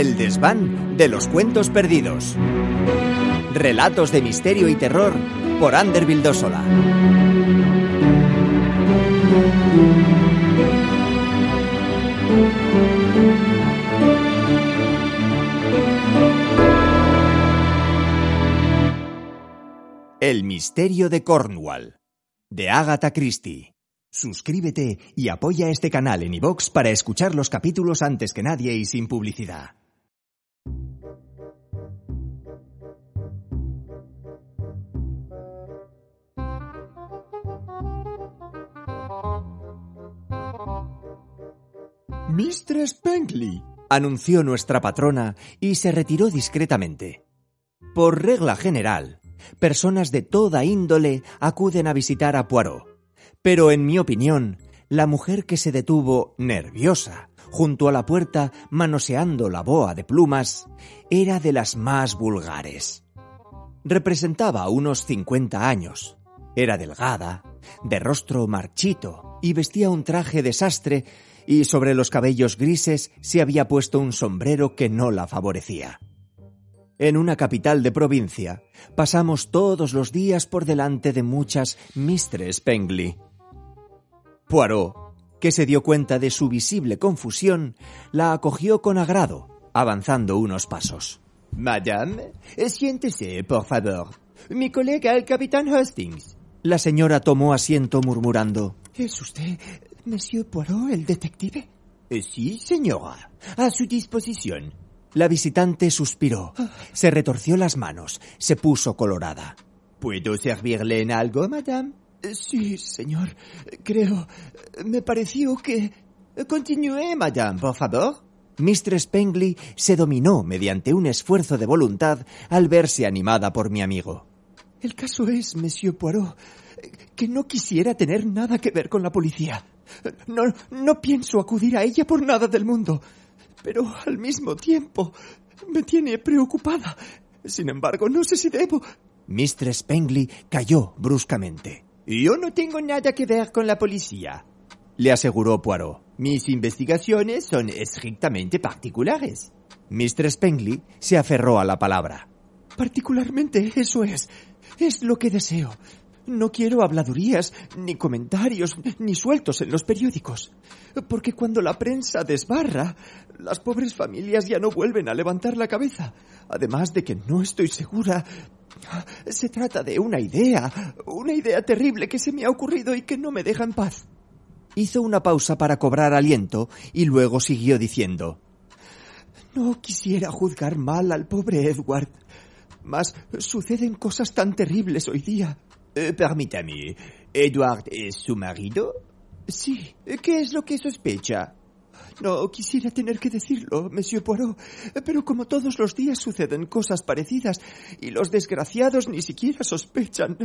El desván de los cuentos perdidos. Relatos de misterio y terror por Ander Vildósola. El misterio de Cornwall, de Agatha Christie. Suscríbete y apoya este canal en iVox para escuchar los capítulos antes que nadie y sin publicidad. Mistress Pengley, anunció nuestra patrona y se retiró discretamente. Por regla general, personas de toda índole acuden a visitar a Poirot, pero en mi opinión, la mujer que se detuvo nerviosa junto a la puerta manoseando la boa de plumas era de las más vulgares. Representaba unos 50 años. Era delgada, de rostro marchito y vestía un traje desastre y sobre los cabellos grises se había puesto un sombrero que no la favorecía. En una capital de provincia pasamos todos los días por delante de muchas Mistress Pengley. Poirot, que se dio cuenta de su visible confusión, la acogió con agrado, avanzando unos pasos. Madame, siéntese, por favor. Mi colega, el capitán Hastings. La señora tomó asiento murmurando. ¿Es usted Monsieur Poirot, el detective? Sí, señora. A su disposición. La visitante suspiró, se retorció las manos, se puso colorada. ¿Puedo servirle en algo, madame? Sí, señor. Creo. Me pareció que. Continúe, madame, por favor. Mistress Pengley se dominó mediante un esfuerzo de voluntad al verse animada por mi amigo. El caso es, Monsieur Poirot, que no quisiera tener nada que ver con la policía. No, no pienso acudir a ella por nada del mundo. Pero al mismo tiempo me tiene preocupada. Sin embargo, no sé si debo. Mistress Pengley cayó bruscamente. Yo no tengo nada que ver con la policía, le aseguró Poirot. Mis investigaciones son estrictamente particulares. Mistress Pengley se aferró a la palabra. Particularmente eso es. Es lo que deseo. No quiero habladurías, ni comentarios, ni sueltos en los periódicos. Porque cuando la prensa desbarra, las pobres familias ya no vuelven a levantar la cabeza. Además de que no estoy segura. Se trata de una idea, una idea terrible que se me ha ocurrido y que no me deja en paz. Hizo una pausa para cobrar aliento y luego siguió diciendo. No quisiera juzgar mal al pobre Edward, mas suceden cosas tan terribles hoy día. Eh, permítame, ¿Edward es su marido? Sí. ¿Qué es lo que sospecha? No quisiera tener que decirlo, Monsieur Poirot, pero como todos los días suceden cosas parecidas y los desgraciados ni siquiera sospechan.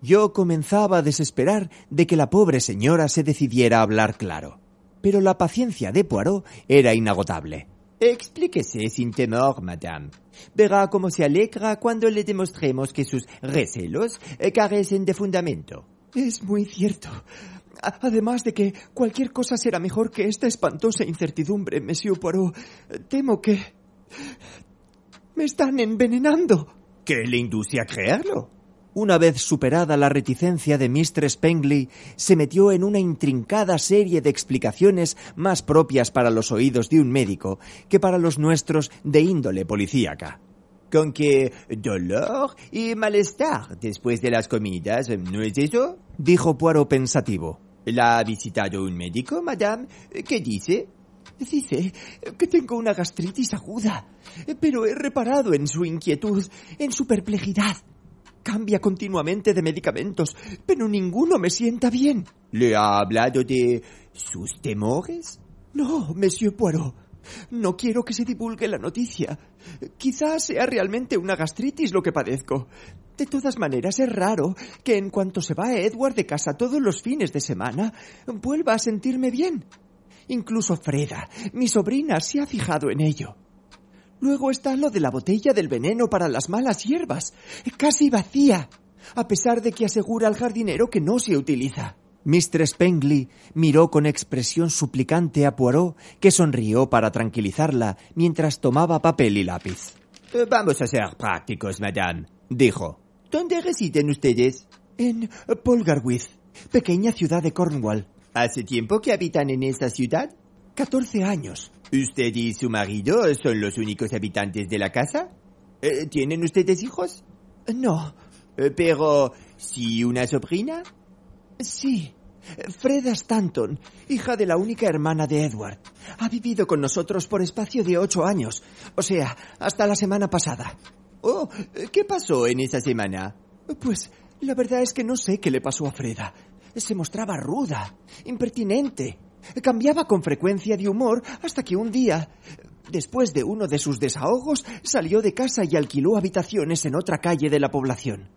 Yo comenzaba a desesperar de que la pobre señora se decidiera a hablar claro, pero la paciencia de Poirot era inagotable. Explíquese sin temor, madame. Verá cómo se alegra cuando le demostremos que sus recelos carecen de fundamento. Es muy cierto. Además de que cualquier cosa será mejor que esta espantosa incertidumbre, Monsieur Poirot. Temo que... me están envenenando. ¿Qué le induce a creerlo? Una vez superada la reticencia de Mistress Pengley, se metió en una intrincada serie de explicaciones más propias para los oídos de un médico que para los nuestros de índole policíaca. Con que dolor y malestar después de las comidas, ¿no es eso? dijo Poirot pensativo. ¿La ha visitado un médico, madame? ¿Qué dice? Dice que tengo una gastritis aguda, pero he reparado en su inquietud, en su perplejidad. Cambia continuamente de medicamentos, pero ninguno me sienta bien. ¿Le ha hablado de sus temores? No, Monsieur Poirot. No quiero que se divulgue la noticia. Quizás sea realmente una gastritis lo que padezco. De todas maneras, es raro que en cuanto se va Edward de casa todos los fines de semana, vuelva a sentirme bien. Incluso Freda, mi sobrina, se ha fijado en ello. Luego está lo de la botella del veneno para las malas hierbas, casi vacía, a pesar de que asegura al jardinero que no se utiliza. Mr. Spengly miró con expresión suplicante a Poirot, que sonrió para tranquilizarla mientras tomaba papel y lápiz. Eh, vamos a ser prácticos, madame, dijo. ¿Dónde residen ustedes? En Polgarwith, pequeña ciudad de Cornwall. ¿Hace tiempo que habitan en esta ciudad? Catorce años. ¿Usted y su marido son los únicos habitantes de la casa? Eh, ¿Tienen ustedes hijos? No. Eh, pero, ¿sí una sobrina? Sí. Freda Stanton, hija de la única hermana de Edward. Ha vivido con nosotros por espacio de ocho años, o sea, hasta la semana pasada. Oh, ¿qué pasó en esa semana? Pues la verdad es que no sé qué le pasó a Freda. Se mostraba ruda, impertinente. Cambiaba con frecuencia de humor hasta que un día, después de uno de sus desahogos, salió de casa y alquiló habitaciones en otra calle de la población.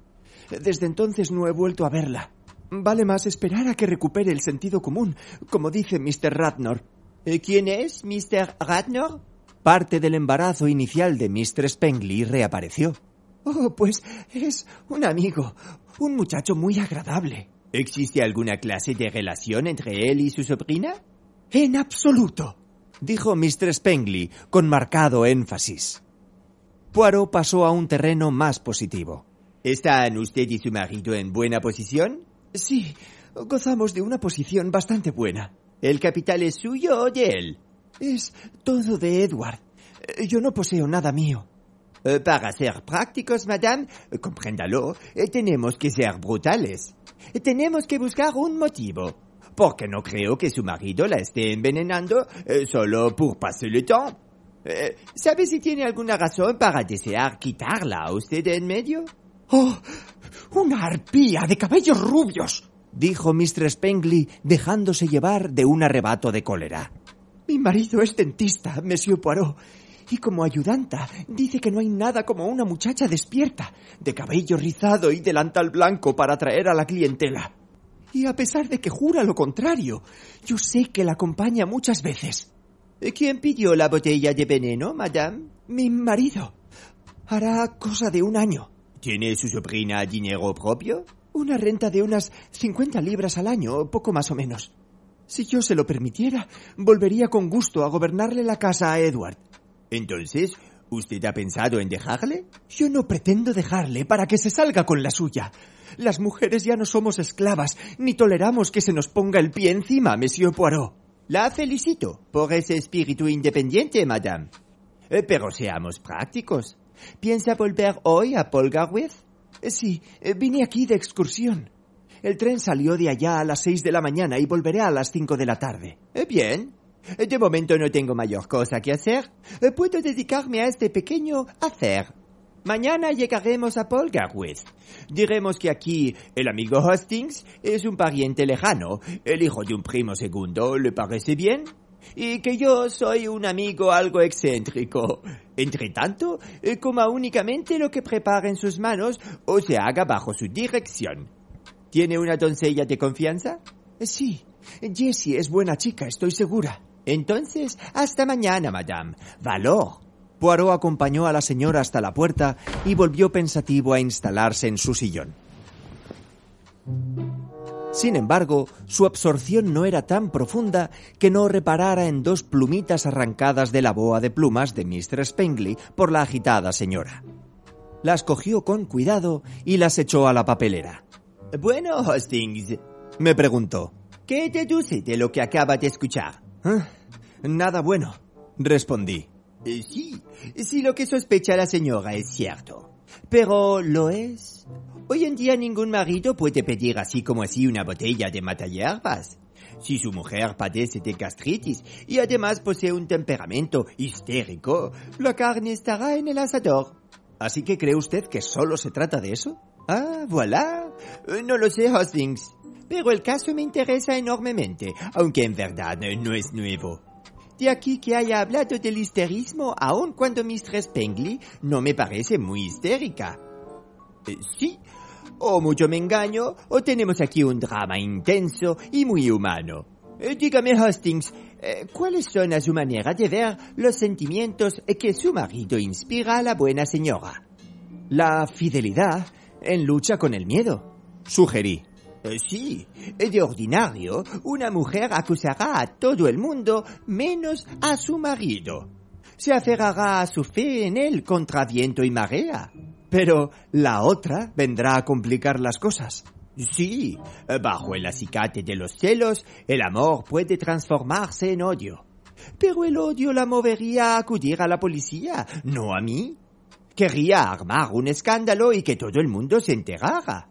Desde entonces no he vuelto a verla. Vale más esperar a que recupere el sentido común, como dice Mr. Radnor. Eh, ¿Quién es Mr. Radnor? Parte del embarazo inicial de Mr. Spengly reapareció. Oh, pues es un amigo, un muchacho muy agradable. ¿Existe alguna clase de relación entre él y su sobrina? En absoluto, dijo Mr. Spengly con marcado énfasis. Poirot pasó a un terreno más positivo. ¿Están usted y su marido en buena posición? Sí, gozamos de una posición bastante buena. ¿El capital es suyo o de él? Es todo de Edward. Yo no poseo nada mío. Eh, para ser prácticos, madame, compréndalo, eh, tenemos que ser brutales. Tenemos que buscar un motivo. Porque no creo que su marido la esté envenenando eh, solo por pasar el tiempo. ¿Sabe si tiene alguna razón para desear quitarla a usted en medio? ¡Oh! ¡Una arpía de cabellos rubios! dijo Mr. Spengly, dejándose llevar de un arrebato de cólera. Mi marido es dentista, Monsieur Poirot, y como ayudanta dice que no hay nada como una muchacha despierta, de cabello rizado y delantal blanco para atraer a la clientela. Y a pesar de que jura lo contrario, yo sé que la acompaña muchas veces. ¿Quién pidió la botella de veneno, madame? Mi marido. Hará cosa de un año. ¿Tiene su sobrina dinero propio? Una renta de unas 50 libras al año, poco más o menos. Si yo se lo permitiera, volvería con gusto a gobernarle la casa a Edward. Entonces, ¿usted ha pensado en dejarle? Yo no pretendo dejarle para que se salga con la suya. Las mujeres ya no somos esclavas, ni toleramos que se nos ponga el pie encima, Monsieur Poirot. La felicito por ese espíritu independiente, madame. Eh, pero seamos prácticos. ¿Piensa volver hoy a Polgarwith? Sí, eh, vine aquí de excursión. El tren salió de allá a las seis de la mañana y volveré a las cinco de la tarde. Eh, bien. De momento no tengo mayor cosa que hacer. Eh, puedo dedicarme a este pequeño hacer. Mañana llegaremos a Polgarwith. Diremos que aquí el amigo Hastings es un pariente lejano, el hijo de un primo segundo. ¿Le parece bien? y que yo soy un amigo algo excéntrico. Entre tanto, coma únicamente lo que prepara en sus manos o se haga bajo su dirección. ¿Tiene una doncella de confianza? Sí, Jessie es buena chica, estoy segura. Entonces, hasta mañana, madame. Valor. Poirot acompañó a la señora hasta la puerta y volvió pensativo a instalarse en su sillón. Sin embargo, su absorción no era tan profunda que no reparara en dos plumitas arrancadas de la boa de plumas de Mr. Spengly por la agitada señora. Las cogió con cuidado y las echó a la papelera. Bueno, Hastings, me preguntó. ¿Qué deduce de lo que acaba de escuchar? ¿Eh? Nada bueno, respondí. sí, si lo que sospecha la señora es cierto. Pero, ¿lo es? Hoy en día ningún marido puede pedir así como así una botella de hierbas. Si su mujer padece de gastritis y además posee un temperamento histérico, la carne estará en el asador. ¿Así que cree usted que solo se trata de eso? Ah, voilà. No lo sé, Hastings. Pero el caso me interesa enormemente, aunque en verdad no es nuevo. De aquí que haya hablado del histerismo, aun cuando Mistress Pengley no me parece muy histérica. Eh, sí, o mucho me engaño, o tenemos aquí un drama intenso y muy humano. Eh, dígame, Hastings, eh, ¿cuáles son a su manera de ver los sentimientos que su marido inspira a la buena señora? La fidelidad en lucha con el miedo, sugerí. Eh, sí, de ordinario, una mujer acusará a todo el mundo menos a su marido. Se aferrará a su fe en él contra viento y marea. Pero la otra vendrá a complicar las cosas. Sí, bajo el acicate de los celos, el amor puede transformarse en odio. Pero el odio la movería a acudir a la policía, no a mí. Querría armar un escándalo y que todo el mundo se enterara.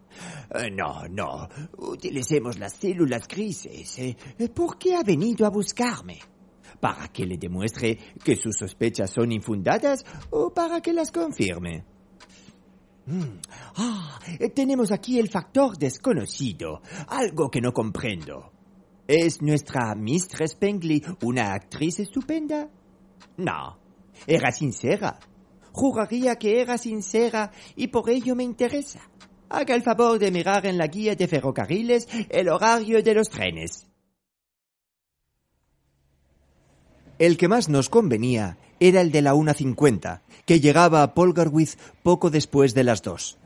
Eh, no, no, utilicemos las células grises. ¿eh? ¿Por qué ha venido a buscarme? ¿Para que le demuestre que sus sospechas son infundadas o para que las confirme? Mm. Ah, tenemos aquí el factor desconocido, algo que no comprendo. ¿Es nuestra Mistress Pengley una actriz estupenda? No, era sincera. Juraría que era sincera y por ello me interesa. Haga el favor de mirar en la guía de ferrocarriles el horario de los trenes. El que más nos convenía era el de la 1.50, que llegaba a Polgarwith poco después de las dos.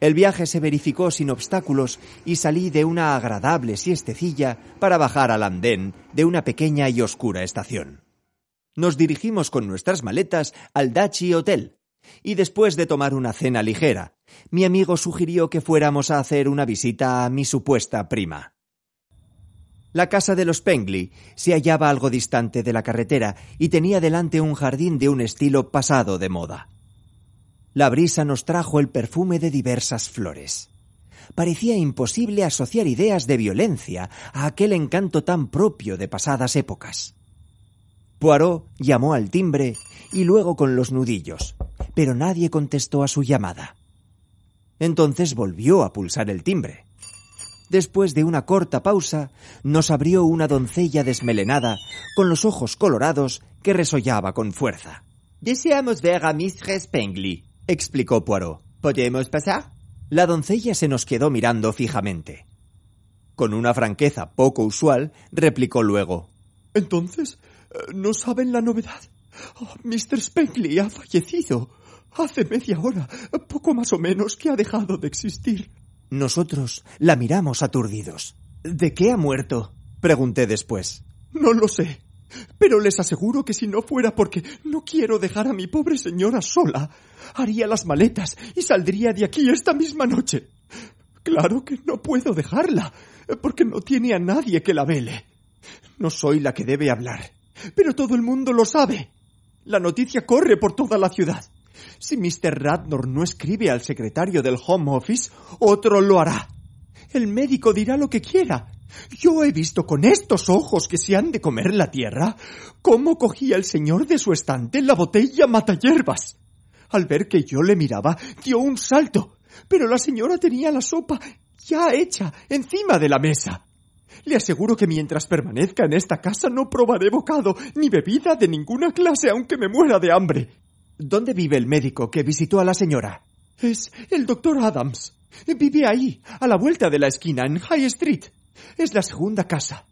El viaje se verificó sin obstáculos y salí de una agradable siestecilla para bajar al andén de una pequeña y oscura estación. Nos dirigimos con nuestras maletas al Dachi Hotel, y después de tomar una cena ligera, mi amigo sugirió que fuéramos a hacer una visita a mi supuesta prima. La casa de los Pengley se hallaba algo distante de la carretera y tenía delante un jardín de un estilo pasado de moda. La brisa nos trajo el perfume de diversas flores. Parecía imposible asociar ideas de violencia a aquel encanto tan propio de pasadas épocas. Poirot llamó al timbre y luego con los nudillos, pero nadie contestó a su llamada. Entonces volvió a pulsar el timbre. Después de una corta pausa, nos abrió una doncella desmelenada, con los ojos colorados, que resollaba con fuerza. Deseamos ver a Mistress Pengley, explicó Poirot. ¿Podemos pasar? La doncella se nos quedó mirando fijamente. Con una franqueza poco usual, replicó luego. Entonces, eh, ¿no saben la novedad? Oh, Mr. Spengley ha fallecido. Hace media hora, poco más o menos, que ha dejado de existir. Nosotros la miramos aturdidos. ¿De qué ha muerto? pregunté después. No lo sé. Pero les aseguro que si no fuera porque no quiero dejar a mi pobre señora sola, haría las maletas y saldría de aquí esta misma noche. Claro que no puedo dejarla, porque no tiene a nadie que la vele. No soy la que debe hablar, pero todo el mundo lo sabe. La noticia corre por toda la ciudad. Si Mr. Radnor no escribe al secretario del Home Office, otro lo hará. El médico dirá lo que quiera, yo he visto con estos ojos que se han de comer la tierra cómo cogía el señor de su estante la botella hierbas. Al ver que yo le miraba, dio un salto, pero la señora tenía la sopa ya hecha encima de la mesa. Le aseguro que mientras permanezca en esta casa no probaré bocado ni bebida de ninguna clase aunque me muera de hambre. ¿Dónde vive el médico que visitó a la señora? Es el doctor Adams. Vive ahí, a la vuelta de la esquina, en High Street. Es la segunda casa.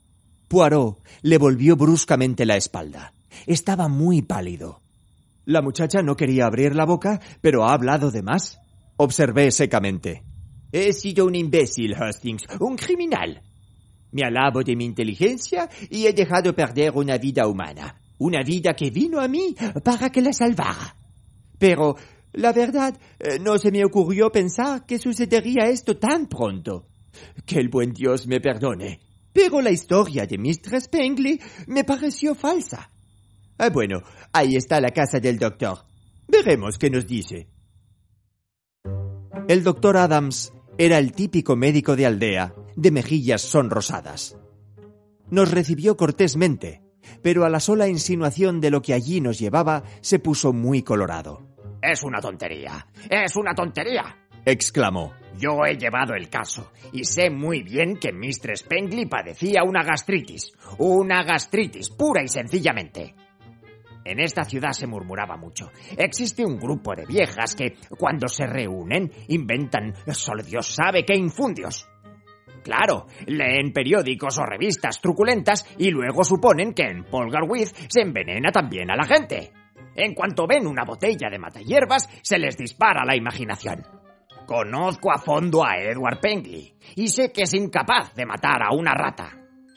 Poirot le volvió bruscamente la espalda. Estaba muy pálido. La muchacha no quería abrir la boca, pero ha hablado de más. Observé secamente. He sido un imbécil, Hastings, un criminal. Me alabo de mi inteligencia y he dejado perder una vida humana, una vida que vino a mí para que la salvara. Pero, la verdad, eh, no se me ocurrió pensar que sucedería esto tan pronto. Que el buen Dios me perdone. Pero la historia de Mistress Pengley me pareció falsa. Ah, bueno, ahí está la casa del doctor. Veremos qué nos dice. El doctor Adams era el típico médico de aldea, de mejillas sonrosadas. Nos recibió cortésmente, pero a la sola insinuación de lo que allí nos llevaba se puso muy colorado. Es una tontería, es una tontería, exclamó. Yo he llevado el caso y sé muy bien que Mistress Pengley padecía una gastritis, una gastritis pura y sencillamente. En esta ciudad se murmuraba mucho. Existe un grupo de viejas que, cuando se reúnen, inventan solo Dios sabe qué infundios. Claro, leen periódicos o revistas truculentas y luego suponen que en Polgarwith se envenena también a la gente. En cuanto ven una botella de matahierbas, se les dispara la imaginación. Conozco a fondo a Edward Pengley y sé que es incapaz de matar a una rata.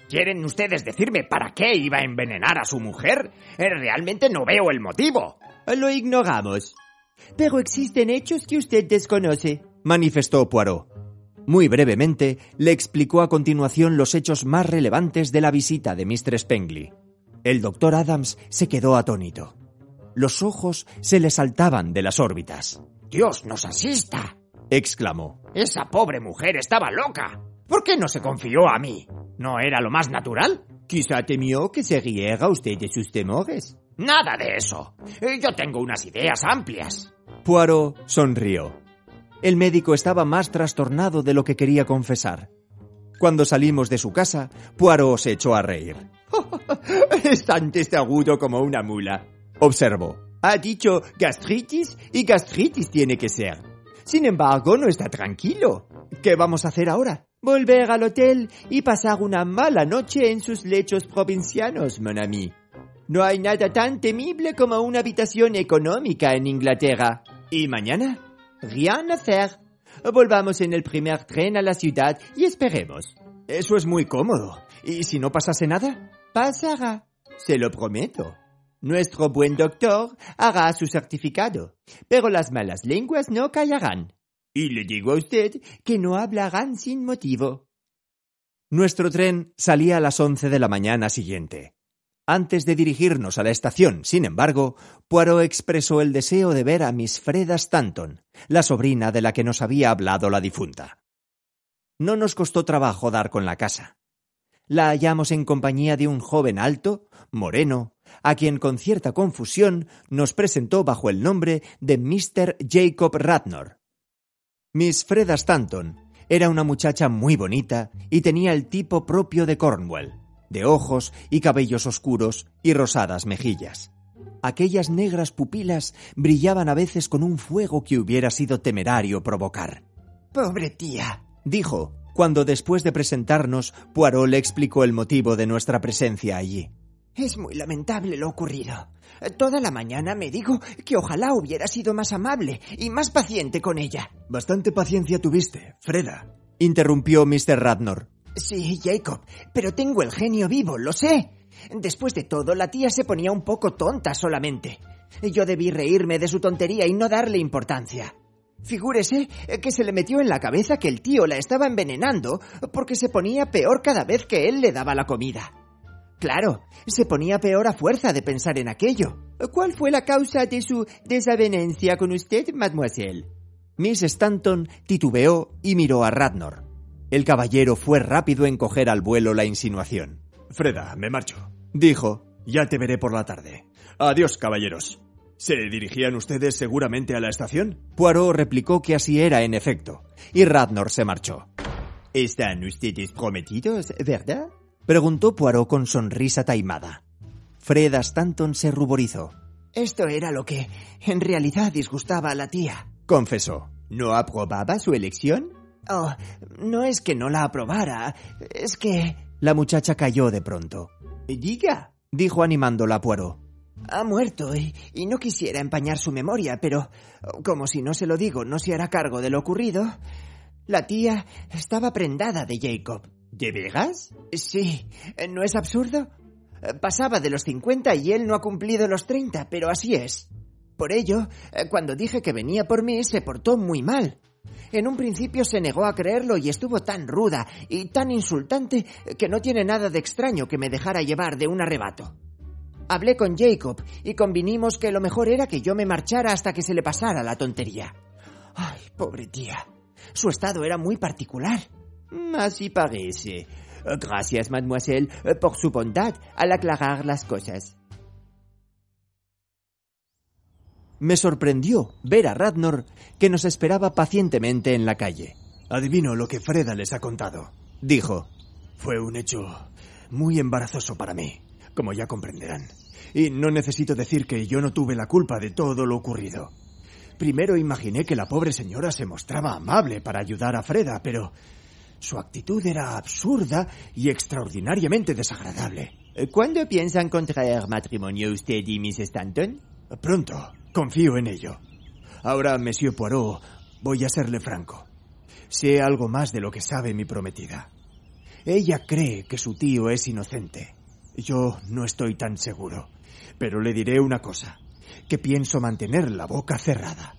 ¿Quieren ustedes decirme para qué iba a envenenar a su mujer? Eh, realmente no veo el motivo. Lo ignoramos. Pero existen hechos que usted desconoce, manifestó Poirot. Muy brevemente, le explicó a continuación los hechos más relevantes de la visita de Mr. Spengley. El doctor Adams se quedó atónito. Los ojos se le saltaban de las órbitas. Dios nos asista, exclamó. Esa pobre mujer estaba loca. ¿Por qué no se confió a mí? ¿No era lo más natural? Quizá temió que se riera usted de sus temores. Nada de eso. Yo tengo unas ideas amplias. Poirot sonrió. El médico estaba más trastornado de lo que quería confesar. Cuando salimos de su casa, Poirot se echó a reír. es tan testarudo como una mula, observó. Ha dicho gastritis y gastritis tiene que ser. Sin embargo, no está tranquilo. ¿Qué vamos a hacer ahora? Volver al hotel y pasar una mala noche en sus lechos provincianos, mon ami. No hay nada tan temible como una habitación económica en Inglaterra. ¿Y mañana? Rien a hacer. Volvamos en el primer tren a la ciudad y esperemos. Eso es muy cómodo. ¿Y si no pasase nada? Pasará. Se lo prometo. Nuestro buen doctor hará su certificado, pero las malas lenguas no callarán. Y le digo a usted que no hablarán sin motivo. Nuestro tren salía a las once de la mañana siguiente. Antes de dirigirnos a la estación, sin embargo, Poirot expresó el deseo de ver a Miss Freda Stanton, la sobrina de la que nos había hablado la difunta. No nos costó trabajo dar con la casa. La hallamos en compañía de un joven alto, moreno, a quien con cierta confusión nos presentó bajo el nombre de Mr. Jacob Ratnor. Miss Freda Stanton era una muchacha muy bonita y tenía el tipo propio de Cornwall de ojos y cabellos oscuros y rosadas mejillas. Aquellas negras pupilas brillaban a veces con un fuego que hubiera sido temerario provocar. Pobre tía, dijo, cuando después de presentarnos, Poirot le explicó el motivo de nuestra presencia allí. Es muy lamentable lo ocurrido. Toda la mañana me digo que ojalá hubiera sido más amable y más paciente con ella. Bastante paciencia tuviste, Freda, interrumpió Mr. Radnor. Sí, Jacob, pero tengo el genio vivo, lo sé. Después de todo, la tía se ponía un poco tonta solamente. Yo debí reírme de su tontería y no darle importancia. Figúrese que se le metió en la cabeza que el tío la estaba envenenando porque se ponía peor cada vez que él le daba la comida. Claro, se ponía peor a fuerza de pensar en aquello. ¿Cuál fue la causa de su desavenencia con usted, mademoiselle? Miss Stanton titubeó y miró a Radnor. El caballero fue rápido en coger al vuelo la insinuación. Freda, me marcho. Dijo, ya te veré por la tarde. Adiós, caballeros. ¿Se dirigían ustedes seguramente a la estación? Poirot replicó que así era en efecto, y Radnor se marchó. ¿Están ustedes prometidos, verdad? Preguntó Poirot con sonrisa taimada. Freda Stanton se ruborizó. Esto era lo que en realidad disgustaba a la tía. Confesó. ¿No aprobaba su elección? Oh, no es que no la aprobara, es que... La muchacha cayó de pronto. Diga, dijo animándola Poirot. Ha muerto y, y, no quisiera empañar su memoria, pero como si no se lo digo, no se hará cargo de lo ocurrido. La tía estaba prendada de Jacob. ¿De veras? Sí. ¿No es absurdo? Pasaba de los 50 y él no ha cumplido los 30, pero así es. Por ello, cuando dije que venía por mí, se portó muy mal. En un principio se negó a creerlo y estuvo tan ruda y tan insultante que no tiene nada de extraño que me dejara llevar de un arrebato. Hablé con Jacob y convinimos que lo mejor era que yo me marchara hasta que se le pasara la tontería. Ay, pobre tía. Su estado era muy particular. Así parece. Gracias, mademoiselle, por su bondad al aclarar las cosas. Me sorprendió ver a Radnor que nos esperaba pacientemente en la calle. Adivino lo que Freda les ha contado, dijo. Fue un hecho muy embarazoso para mí, como ya comprenderán. Y no necesito decir que yo no tuve la culpa de todo lo ocurrido. Primero imaginé que la pobre señora se mostraba amable para ayudar a Freda, pero su actitud era absurda y extraordinariamente desagradable. ¿Cuándo piensan contraer matrimonio usted y Miss Stanton? Pronto. Confío en ello. Ahora, Monsieur Poirot, Voy a serle franco. Sé algo más de lo que sabe mi prometida. Ella cree que su tío es inocente. Yo no estoy tan seguro. Pero le diré una cosa, que pienso mantener la boca cerrada.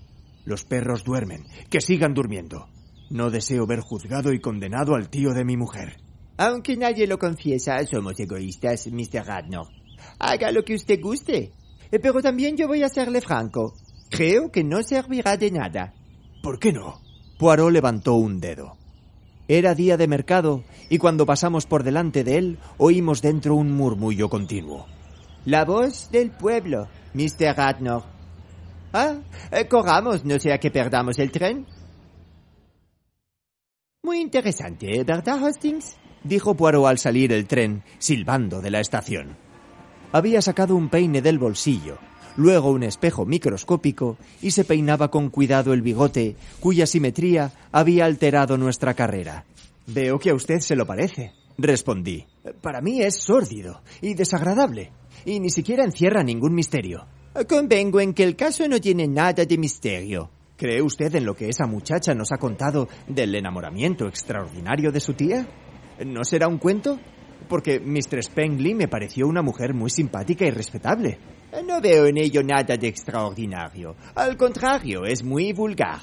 Los perros duermen, que sigan durmiendo. No deseo ver juzgado y condenado al tío de mi mujer. Aunque nadie lo confiesa, somos egoístas, Mr. Radnor. Haga lo que usted guste. Eh, pero también yo voy a serle franco. Creo que no servirá de nada. ¿Por qué no? Poirot levantó un dedo. Era día de mercado y cuando pasamos por delante de él oímos dentro un murmullo continuo. La voz del pueblo, Mr. Radnor. Ah, eh, corramos, no sea que perdamos el tren. Muy interesante, ¿verdad, Hastings? Dijo Poirot al salir el tren, silbando de la estación. Había sacado un peine del bolsillo, luego un espejo microscópico y se peinaba con cuidado el bigote, cuya simetría había alterado nuestra carrera. Veo que a usted se lo parece, respondí. Para mí es sórdido y desagradable, y ni siquiera encierra ningún misterio. Convengo en que el caso no tiene nada de misterio. ¿Cree usted en lo que esa muchacha nos ha contado del enamoramiento extraordinario de su tía? ¿No será un cuento? Porque Mr. Spengley me pareció una mujer muy simpática y respetable. No veo en ello nada de extraordinario. Al contrario, es muy vulgar.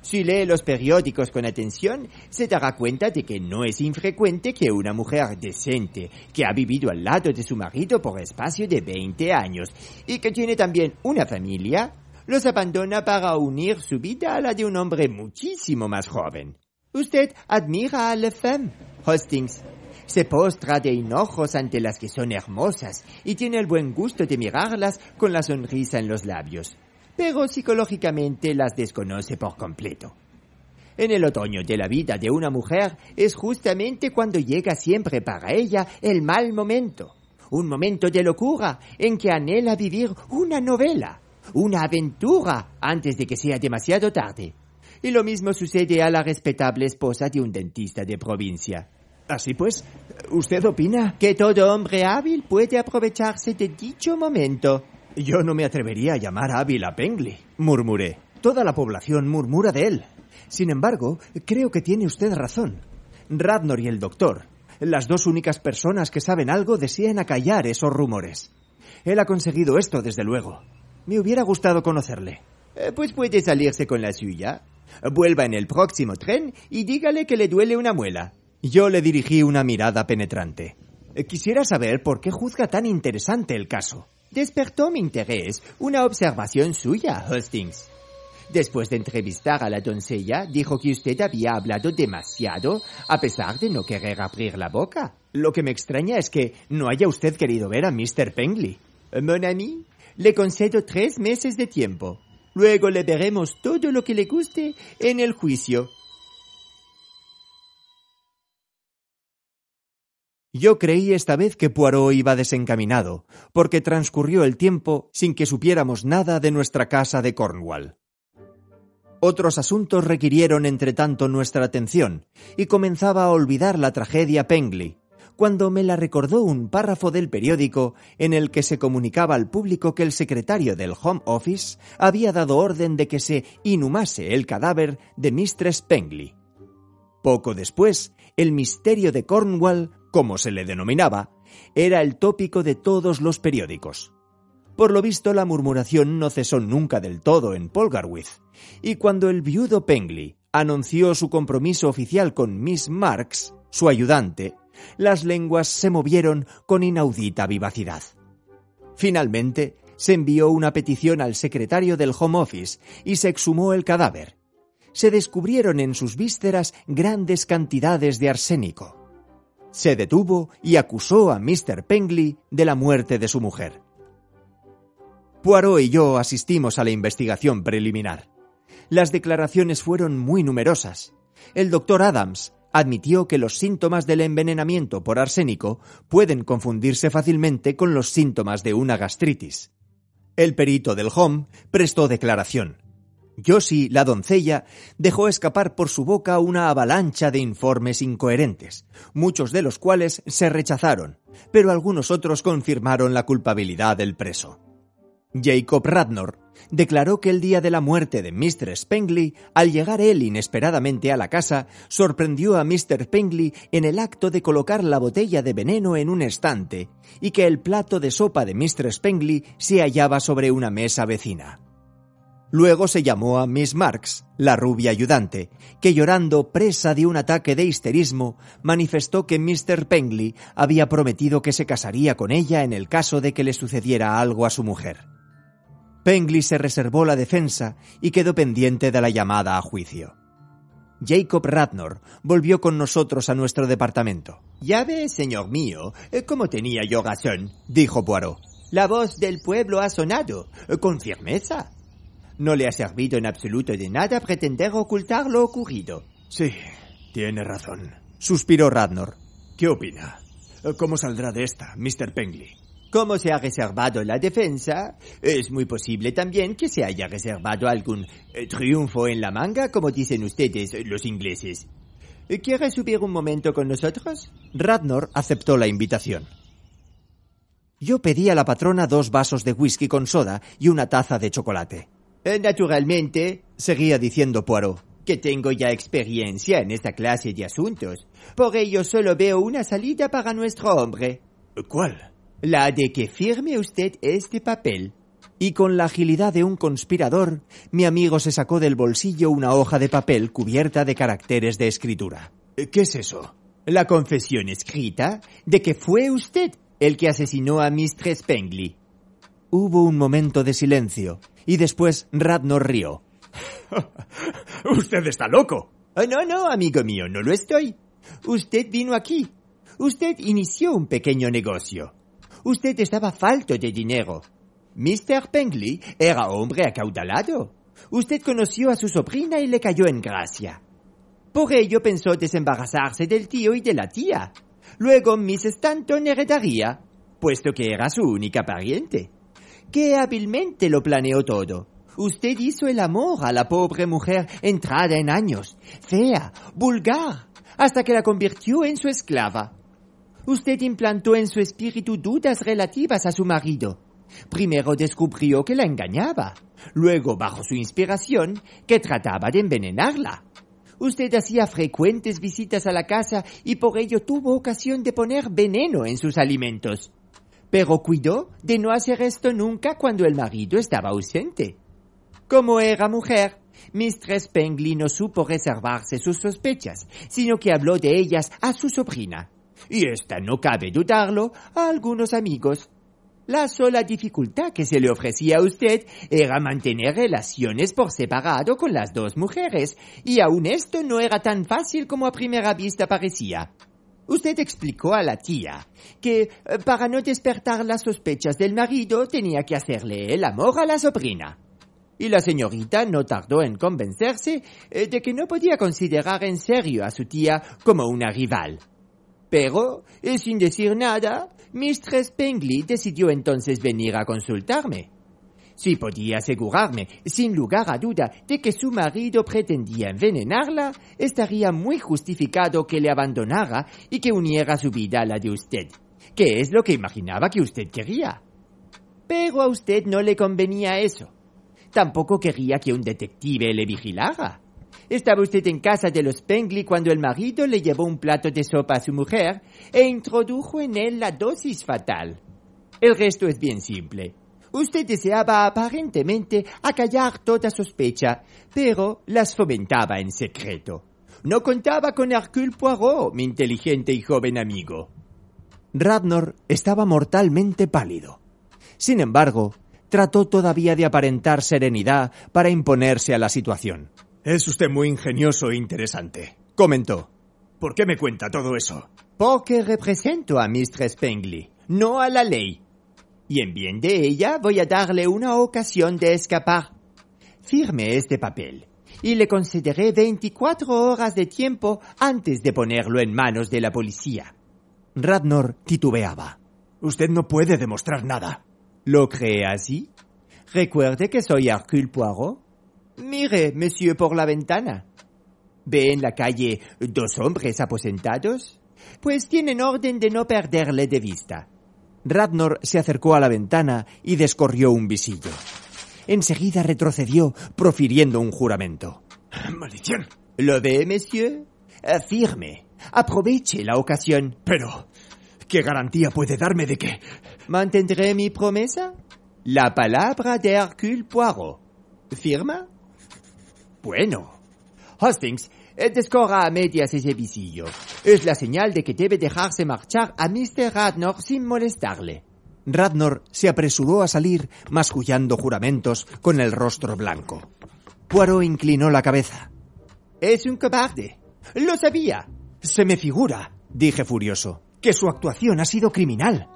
Si lee los periódicos con atención, se dará cuenta de que no es infrecuente que una mujer decente, que ha vivido al lado de su marido por espacio de 20 años y que tiene también una familia, los abandona para unir su vida a la de un hombre muchísimo más joven. Usted admira a la femme, Hostings. Se postra de hinojos ante las que son hermosas y tiene el buen gusto de mirarlas con la sonrisa en los labios pero psicológicamente las desconoce por completo. En el otoño de la vida de una mujer es justamente cuando llega siempre para ella el mal momento, un momento de locura en que anhela vivir una novela, una aventura antes de que sea demasiado tarde. Y lo mismo sucede a la respetable esposa de un dentista de provincia. Así pues, ¿usted opina que todo hombre hábil puede aprovecharse de dicho momento yo no me atrevería a llamar hábil a Pengley, murmuré. Toda la población murmura de él. Sin embargo, creo que tiene usted razón. Radnor y el doctor, las dos únicas personas que saben algo, desean acallar esos rumores. Él ha conseguido esto, desde luego. Me hubiera gustado conocerle. Eh, pues puede salirse con la suya. Vuelva en el próximo tren y dígale que le duele una muela. Yo le dirigí una mirada penetrante. Quisiera saber por qué juzga tan interesante el caso. Despertó mi interés una observación suya, Hastings. Después de entrevistar a la doncella, dijo que usted había hablado demasiado a pesar de no querer abrir la boca. Lo que me extraña es que no haya usted querido ver a Mr. Pengley. Mon ami, le concedo tres meses de tiempo. Luego le veremos todo lo que le guste en el juicio. Yo creí esta vez que Poirot iba desencaminado, porque transcurrió el tiempo sin que supiéramos nada de nuestra casa de Cornwall. Otros asuntos requirieron entre tanto nuestra atención, y comenzaba a olvidar la tragedia Pengley, cuando me la recordó un párrafo del periódico en el que se comunicaba al público que el secretario del Home Office había dado orden de que se inhumase el cadáver de Mistress Pengley. Poco después, el misterio de Cornwall como se le denominaba, era el tópico de todos los periódicos. Por lo visto, la murmuración no cesó nunca del todo en Polgarwith, y cuando el viudo Pengley anunció su compromiso oficial con Miss Marks, su ayudante, las lenguas se movieron con inaudita vivacidad. Finalmente, se envió una petición al secretario del Home Office y se exhumó el cadáver. Se descubrieron en sus vísceras grandes cantidades de arsénico se detuvo y acusó a Mr. Pengley de la muerte de su mujer. Poirot y yo asistimos a la investigación preliminar. Las declaraciones fueron muy numerosas. El doctor Adams admitió que los síntomas del envenenamiento por arsénico pueden confundirse fácilmente con los síntomas de una gastritis. El perito del home prestó declaración. Josie, la doncella, dejó escapar por su boca una avalancha de informes incoherentes, muchos de los cuales se rechazaron, pero algunos otros confirmaron la culpabilidad del preso. Jacob Radnor declaró que el día de la muerte de Mr. Spengly, al llegar él inesperadamente a la casa, sorprendió a Mr. Spengly en el acto de colocar la botella de veneno en un estante y que el plato de sopa de Mr. Spengly se hallaba sobre una mesa vecina. Luego se llamó a Miss Marks, la rubia ayudante, que llorando, presa de un ataque de histerismo, manifestó que Mr. Pengley había prometido que se casaría con ella en el caso de que le sucediera algo a su mujer. Pengley se reservó la defensa y quedó pendiente de la llamada a juicio. Jacob Radnor volvió con nosotros a nuestro departamento. Ya ve, señor mío, cómo tenía yo razón, dijo Poirot. La voz del pueblo ha sonado, con firmeza. No le ha servido en absoluto de nada pretender ocultar lo ocurrido. Sí, tiene razón, suspiró Radnor. ¿Qué opina? ¿Cómo saldrá de esta, Mr. Pengley? Como se ha reservado la defensa, es muy posible también que se haya reservado algún eh, triunfo en la manga, como dicen ustedes, los ingleses. ¿Quiere subir un momento con nosotros? Radnor aceptó la invitación. Yo pedí a la patrona dos vasos de whisky con soda y una taza de chocolate. Eh, naturalmente, seguía diciendo Poirot, que tengo ya experiencia en esta clase de asuntos. Por ello solo veo una salida para nuestro hombre. ¿Cuál? La de que firme usted este papel. Y con la agilidad de un conspirador, mi amigo se sacó del bolsillo una hoja de papel cubierta de caracteres de escritura. ¿Qué es eso? La confesión escrita de que fue usted el que asesinó a Mistress Pengley. Hubo un momento de silencio y después Radnor rió. ¡Usted está loco! Oh, no, no, amigo mío, no lo estoy. Usted vino aquí. Usted inició un pequeño negocio. Usted estaba falto de dinero. Mr. Pengley era hombre acaudalado. Usted conoció a su sobrina y le cayó en gracia. Por ello pensó desembarazarse del tío y de la tía. Luego Miss Stanton heredaría, puesto que era su única pariente. Qué hábilmente lo planeó todo. Usted hizo el amor a la pobre mujer entrada en años, fea, vulgar, hasta que la convirtió en su esclava. Usted implantó en su espíritu dudas relativas a su marido. Primero descubrió que la engañaba, luego, bajo su inspiración, que trataba de envenenarla. Usted hacía frecuentes visitas a la casa y por ello tuvo ocasión de poner veneno en sus alimentos. Pero cuidó de no hacer esto nunca cuando el marido estaba ausente. Como era mujer, Mistress Pengley no supo reservarse sus sospechas, sino que habló de ellas a su sobrina y esta, no cabe dudarlo, a algunos amigos. La sola dificultad que se le ofrecía a usted era mantener relaciones por separado con las dos mujeres, y aun esto no era tan fácil como a primera vista parecía. Usted explicó a la tía que, eh, para no despertar las sospechas del marido, tenía que hacerle el amor a la sobrina. Y la señorita no tardó en convencerse eh, de que no podía considerar en serio a su tía como una rival. Pero, sin decir nada, Mistress Pengley decidió entonces venir a consultarme. Si podía asegurarme, sin lugar a duda, de que su marido pretendía envenenarla, estaría muy justificado que le abandonara y que uniera su vida a la de usted, que es lo que imaginaba que usted quería. Pero a usted no le convenía eso. Tampoco quería que un detective le vigilara. Estaba usted en casa de los Pengley cuando el marido le llevó un plato de sopa a su mujer e introdujo en él la dosis fatal. El resto es bien simple. Usted deseaba aparentemente acallar toda sospecha, pero las fomentaba en secreto. No contaba con Hercule Poirot, mi inteligente y joven amigo. Radnor estaba mortalmente pálido. Sin embargo, trató todavía de aparentar serenidad para imponerse a la situación. Es usted muy ingenioso e interesante, comentó. ¿Por qué me cuenta todo eso? Porque represento a Mistress Pengley, no a la ley. Y en bien de ella voy a darle una ocasión de escapar. Firme este papel y le concederé 24 horas de tiempo antes de ponerlo en manos de la policía. Radnor titubeaba. Usted no puede demostrar nada. ¿Lo cree así? Recuerde que soy Hercule Poirot Mire, monsieur, por la ventana. ¿Ve en la calle dos hombres aposentados? Pues tienen orden de no perderle de vista. Radnor se acercó a la ventana y descorrió un visillo. Enseguida retrocedió, profiriendo un juramento. ¡Maldición! ¿Lo ve, monsieur? Firme. Aproveche la ocasión. Pero, ¿qué garantía puede darme de que... ¿Mantendré mi promesa? La palabra de Hercule Poirot. ¿Firma? Bueno. Hastings, descorra a medias ese visillo. Es la señal de que debe dejarse marchar a Mr. Radnor sin molestarle. Radnor se apresuró a salir, mascullando juramentos con el rostro blanco. Poirot inclinó la cabeza. Es un cobarde. Lo sabía. Se me figura, dije furioso, que su actuación ha sido criminal.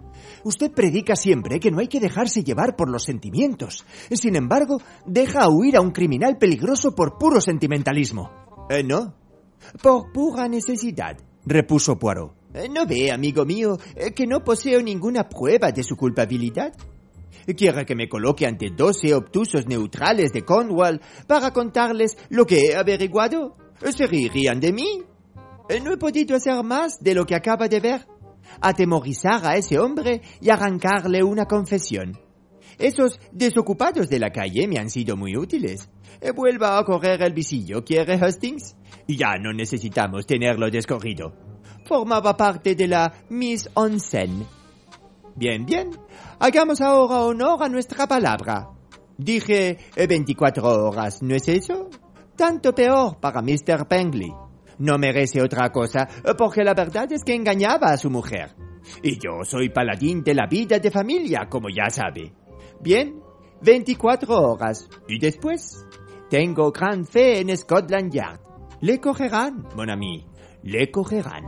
Usted predica siempre que no hay que dejarse llevar por los sentimientos. Sin embargo, deja huir a un criminal peligroso por puro sentimentalismo. Eh, no. Por pura necesidad, repuso Poirot. Eh, ¿No ve, amigo mío, eh, que no poseo ninguna prueba de su culpabilidad? ¿Quiere que me coloque ante doce obtusos neutrales de Cornwall para contarles lo que he averiguado? ¿Se reirían de mí? No he podido hacer más de lo que acaba de ver. Atemorizar a ese hombre y arrancarle una confesión. Esos desocupados de la calle me han sido muy útiles. Vuelva a correr el visillo, ¿quiere Hastings? Ya no necesitamos tenerlo descorrido. Formaba parte de la Miss Onsen. Bien, bien. Hagamos ahora honor a nuestra palabra. Dije 24 horas, ¿no es eso? Tanto peor para Mr. Pengley. No merece otra cosa, porque la verdad es que engañaba a su mujer. Y yo soy paladín de la vida de familia, como ya sabe. Bien, 24 horas. ¿Y después? Tengo gran fe en Scotland Yard. Le cogerán, mon ami. Le cogerán.